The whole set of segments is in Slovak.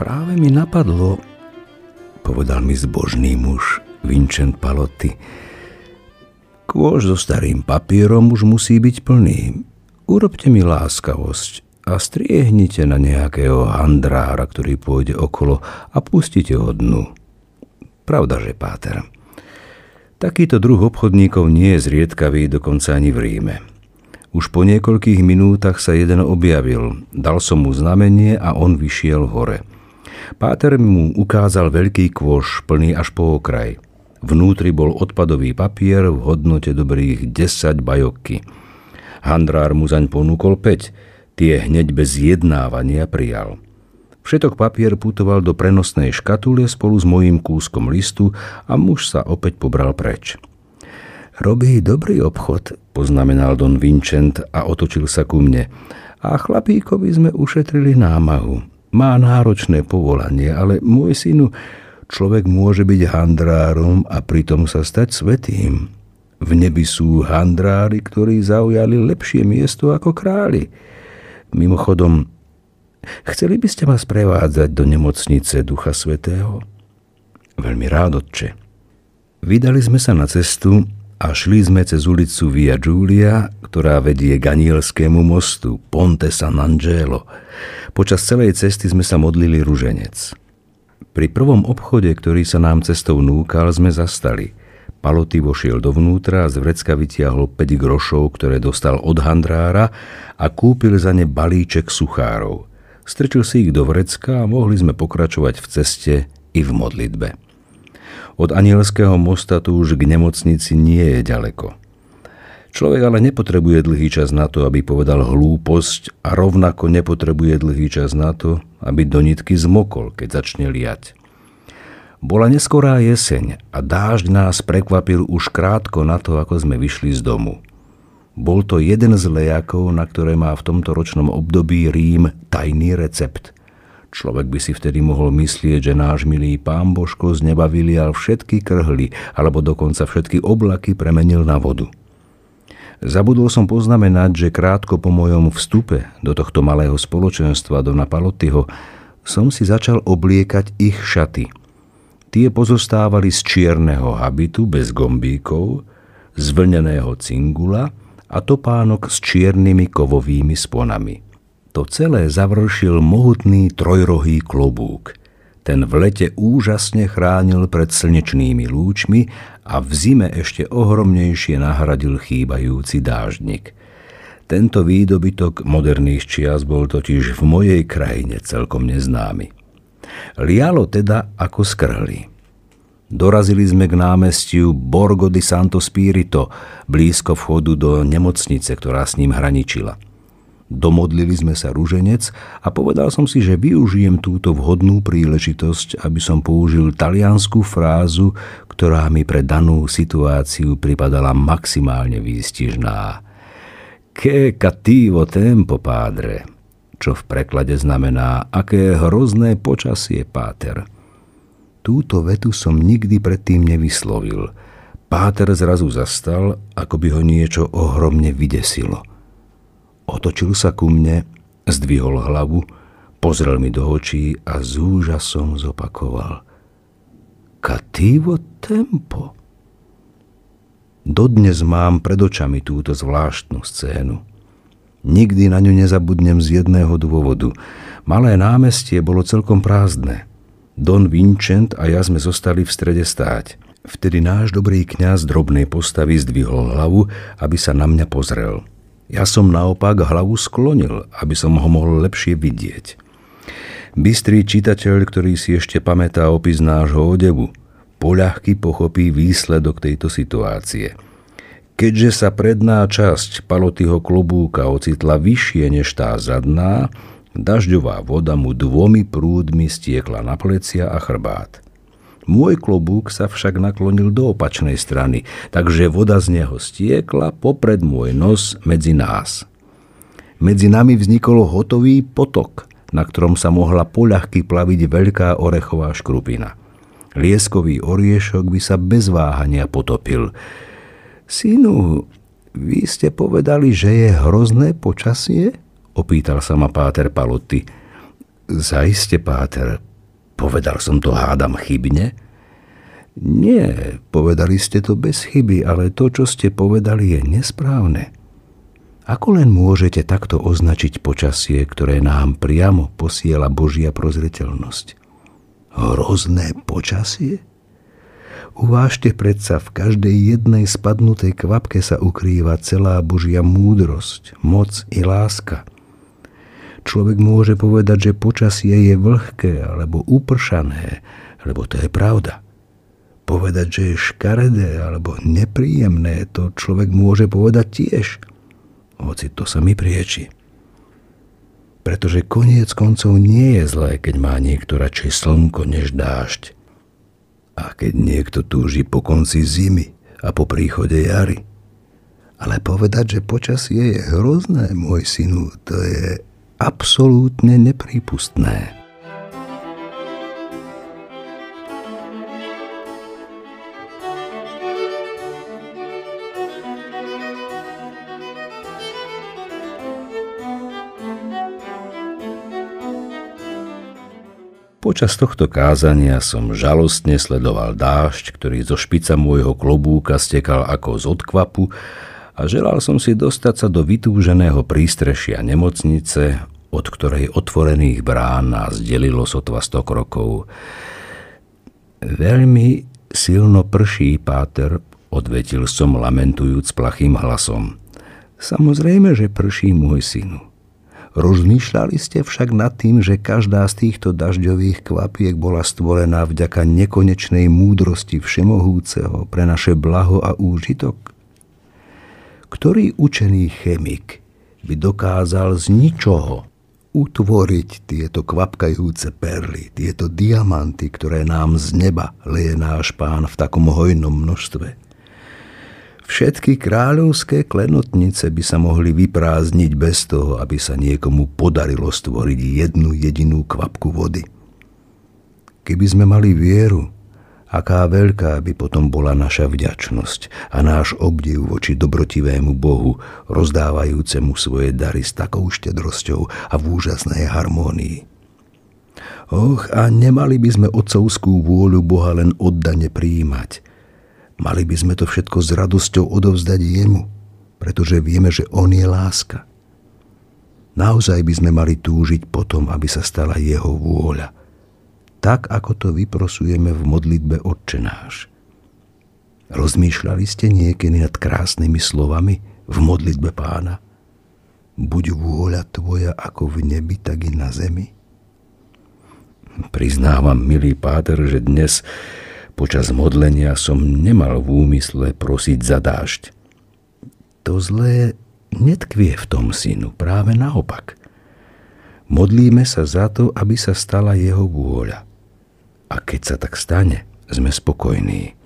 Práve mi napadlo, povedal mi zbožný muž Vincent Palotti. Kôž so starým papierom už musí byť plný. Urobte mi láskavosť a striehnite na nejakého handrára, ktorý pôjde okolo a pustite ho dnu. Pravda, že páter. Takýto druh obchodníkov nie je zriedkavý dokonca ani v Ríme. Už po niekoľkých minútach sa jeden objavil, dal som mu znamenie a on vyšiel hore. Páter mu ukázal veľký kôš, plný až po okraj. Vnútri bol odpadový papier v hodnote dobrých 10 bajokky. Handrár mu zaň ponúkol 5, tie hneď bez jednávania prijal. Všetok papier putoval do prenosnej škatule spolu s mojím kúskom listu a muž sa opäť pobral preč. Robí dobrý obchod, poznamenal Don Vincent a otočil sa ku mne. A chlapíkovi sme ušetrili námahu. Má náročné povolanie, ale môj synu, Človek môže byť handrárom a pritom sa stať svetým. V nebi sú handrári, ktorí zaujali lepšie miesto ako králi. Mimochodom, chceli by ste ma sprevádzať do nemocnice Ducha Svetého? Veľmi rád, otče. Vydali sme sa na cestu a šli sme cez ulicu Via Giulia, ktorá vedie k anielskému mostu Ponte San Angelo. Počas celej cesty sme sa modlili ruženec. Pri prvom obchode, ktorý sa nám cestou núkal, sme zastali. Paloty vošiel dovnútra a z vrecka vytiahol 5 grošov, ktoré dostal od handrára a kúpil za ne balíček suchárov. Strčil si ich do vrecka a mohli sme pokračovať v ceste i v modlitbe. Od anielského mosta tu už k nemocnici nie je ďaleko. Človek ale nepotrebuje dlhý čas na to, aby povedal hlúposť a rovnako nepotrebuje dlhý čas na to, aby do nitky zmokol, keď začne liať. Bola neskorá jeseň a dážď nás prekvapil už krátko na to, ako sme vyšli z domu. Bol to jeden z lejakov, na ktoré má v tomto ročnom období Rím tajný recept. Človek by si vtedy mohol myslieť, že náš milý pán Božko z neba vylial všetky krhly alebo dokonca všetky oblaky premenil na vodu. Zabudol som poznamenať, že krátko po mojom vstupe do tohto malého spoločenstva Dona Palottiho som si začal obliekať ich šaty. Tie pozostávali z čierneho habitu bez gombíkov, z vlneného cingula a topánok s čiernymi kovovými sponami. To celé završil mohutný trojrohý klobúk – ten v lete úžasne chránil pred slnečnými lúčmi a v zime ešte ohromnejšie nahradil chýbajúci dáždnik. Tento výdobytok moderných čias bol totiž v mojej krajine celkom neznámy. Lialo teda ako skrhli. Dorazili sme k námestiu Borgo di Santo Spirito, blízko vchodu do nemocnice, ktorá s ním hraničila – Domodlili sme sa ruženec a povedal som si, že využijem túto vhodnú príležitosť, aby som použil taliansku frázu, ktorá mi pre danú situáciu pripadala maximálne výstižná. Che cattivo tempo, padre, čo v preklade znamená, aké hrozné počasie, páter. Túto vetu som nikdy predtým nevyslovil. Páter zrazu zastal, ako by ho niečo ohromne vydesilo – Otočil sa ku mne, zdvihol hlavu, pozrel mi do očí a s úžasom zopakoval. Kativo tempo. Dodnes mám pred očami túto zvláštnu scénu. Nikdy na ňu nezabudnem z jedného dôvodu. Malé námestie bolo celkom prázdne. Don Vincent a ja sme zostali v strede stáť. Vtedy náš dobrý kňaz drobnej postavy zdvihol hlavu, aby sa na mňa pozrel. Ja som naopak hlavu sklonil, aby som ho mohol lepšie vidieť. Bystrý čitateľ, ktorý si ešte pamätá opis nášho odevu, poľahky pochopí výsledok tejto situácie. Keďže sa predná časť palotyho klobúka ocitla vyššie než tá zadná, dažďová voda mu dvomi prúdmi stiekla na plecia a chrbát. Môj klobúk sa však naklonil do opačnej strany, takže voda z neho stiekla popred môj nos medzi nás. Medzi nami vznikol hotový potok, na ktorom sa mohla poľahky plaviť veľká orechová škrupina. Lieskový oriešok by sa bez váhania potopil. Synu, vy ste povedali, že je hrozné počasie? Opýtal sa ma páter Paloty. Zaiste, páter, Povedal som to hádam chybne? Nie, povedali ste to bez chyby, ale to, čo ste povedali, je nesprávne. Ako len môžete takto označiť počasie, ktoré nám priamo posiela Božia prozreteľnosť? Hrozné počasie? Uvážte predsa, v každej jednej spadnutej kvapke sa ukrýva celá Božia múdrosť, moc i láska. Človek môže povedať, že počasie je vlhké alebo upršané, lebo to je pravda. Povedať, že je škaredé alebo nepríjemné, to človek môže povedať tiež. Hoci to sa mi prieči. Pretože koniec koncov nie je zlé, keď má niekto radšej slnko než dážď. A keď niekto túži po konci zimy a po príchode jary. Ale povedať, že počasie je hrozné, môj synu, to je absolútne neprípustné. Počas tohto kázania som žalostne sledoval dážď, ktorý zo špica môjho klobúka stekal ako z odkvapu a želal som si dostať sa do vytúženého prístrešia nemocnice, od ktorej otvorených brán nás delilo sotva 100 krokov. Veľmi silno prší, páter, odvetil som lamentujúc plachým hlasom. Samozrejme, že prší môj synu. Rozmýšľali ste však nad tým, že každá z týchto dažďových kvapiek bola stvorená vďaka nekonečnej múdrosti Všemohúceho pre naše blaho a úžitok? Ktorý učený chemik by dokázal z ničoho utvoriť tieto kvapkajúce perly, tieto diamanty, ktoré nám z neba leje náš pán v takom hojnom množstve. Všetky kráľovské klenotnice by sa mohli vyprázdniť bez toho, aby sa niekomu podarilo stvoriť jednu jedinú kvapku vody. Keby sme mali vieru, Aká veľká by potom bola naša vďačnosť a náš obdiv voči dobrotivému Bohu, rozdávajúcemu svoje dary s takou štedrosťou a v úžasnej harmónii. Och, a nemali by sme otcovskú vôľu Boha len oddane prijímať. Mali by sme to všetko s radosťou odovzdať Jemu, pretože vieme, že On je láska. Naozaj by sme mali túžiť potom, aby sa stala Jeho vôľa – tak ako to vyprosujeme v modlitbe Otče náš. Rozmýšľali ste niekedy nad krásnymi slovami v modlitbe pána? Buď vôľa tvoja ako v nebi, tak i na zemi. Priznávam, milý páter, že dnes počas modlenia som nemal v úmysle prosiť za dážď. To zlé netkvie v tom synu, práve naopak. Modlíme sa za to, aby sa stala jeho vôľa. A keď sa tak stane, sme spokojní.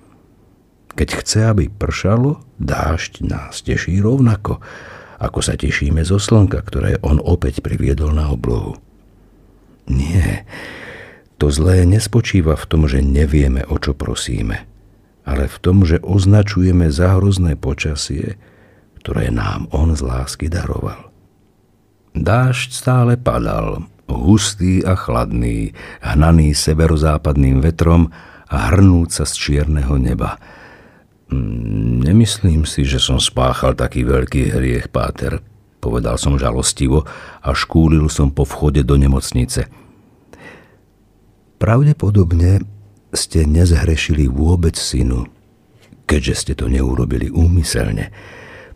Keď chce, aby pršalo, dážď nás teší rovnako, ako sa tešíme zo slnka, ktoré on opäť priviedol na oblohu. Nie, to zlé nespočíva v tom, že nevieme, o čo prosíme, ale v tom, že označujeme za hrozné počasie, ktoré nám on z lásky daroval. Dážď stále padal, hustý a chladný, hnaný severozápadným vetrom a hrnúca z čierneho neba. Mm, nemyslím si, že som spáchal taký veľký hriech, páter, povedal som žalostivo a škúlil som po vchode do nemocnice. Pravdepodobne ste nezhrešili vôbec synu, keďže ste to neurobili úmyselne.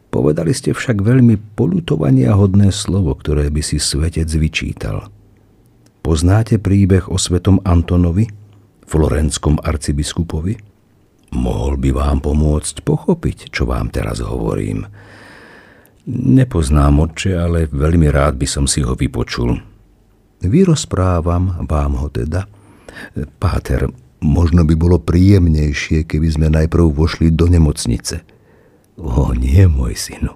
Povedali ste však veľmi polutovania hodné slovo, ktoré by si svetec vyčítal – Poznáte príbeh o svetom Antonovi, florenskom arcibiskupovi? Mohol by vám pomôcť pochopiť, čo vám teraz hovorím. Nepoznám oče, ale veľmi rád by som si ho vypočul. Vyrozprávam vám ho teda. Páter, možno by bolo príjemnejšie, keby sme najprv vošli do nemocnice. O nie, môj synu.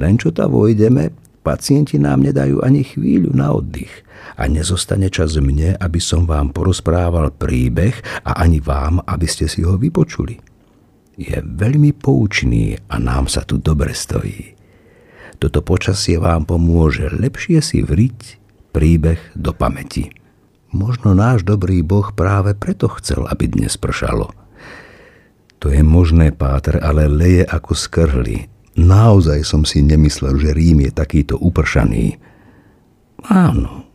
Len čo tam vojdeme, pacienti nám nedajú ani chvíľu na oddych a nezostane čas mne, aby som vám porozprával príbeh a ani vám, aby ste si ho vypočuli. Je veľmi poučný a nám sa tu dobre stojí. Toto počasie vám pomôže lepšie si vriť príbeh do pamäti. Možno náš dobrý Boh práve preto chcel, aby dnes pršalo. To je možné, Páter, ale leje ako skrhli. Naozaj som si nemyslel, že Rím je takýto upršaný. Áno,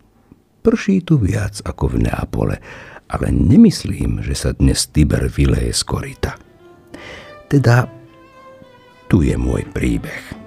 prší tu viac ako v Neapole, ale nemyslím, že sa dnes Tiber vyleje z korita. Teda tu je môj príbeh.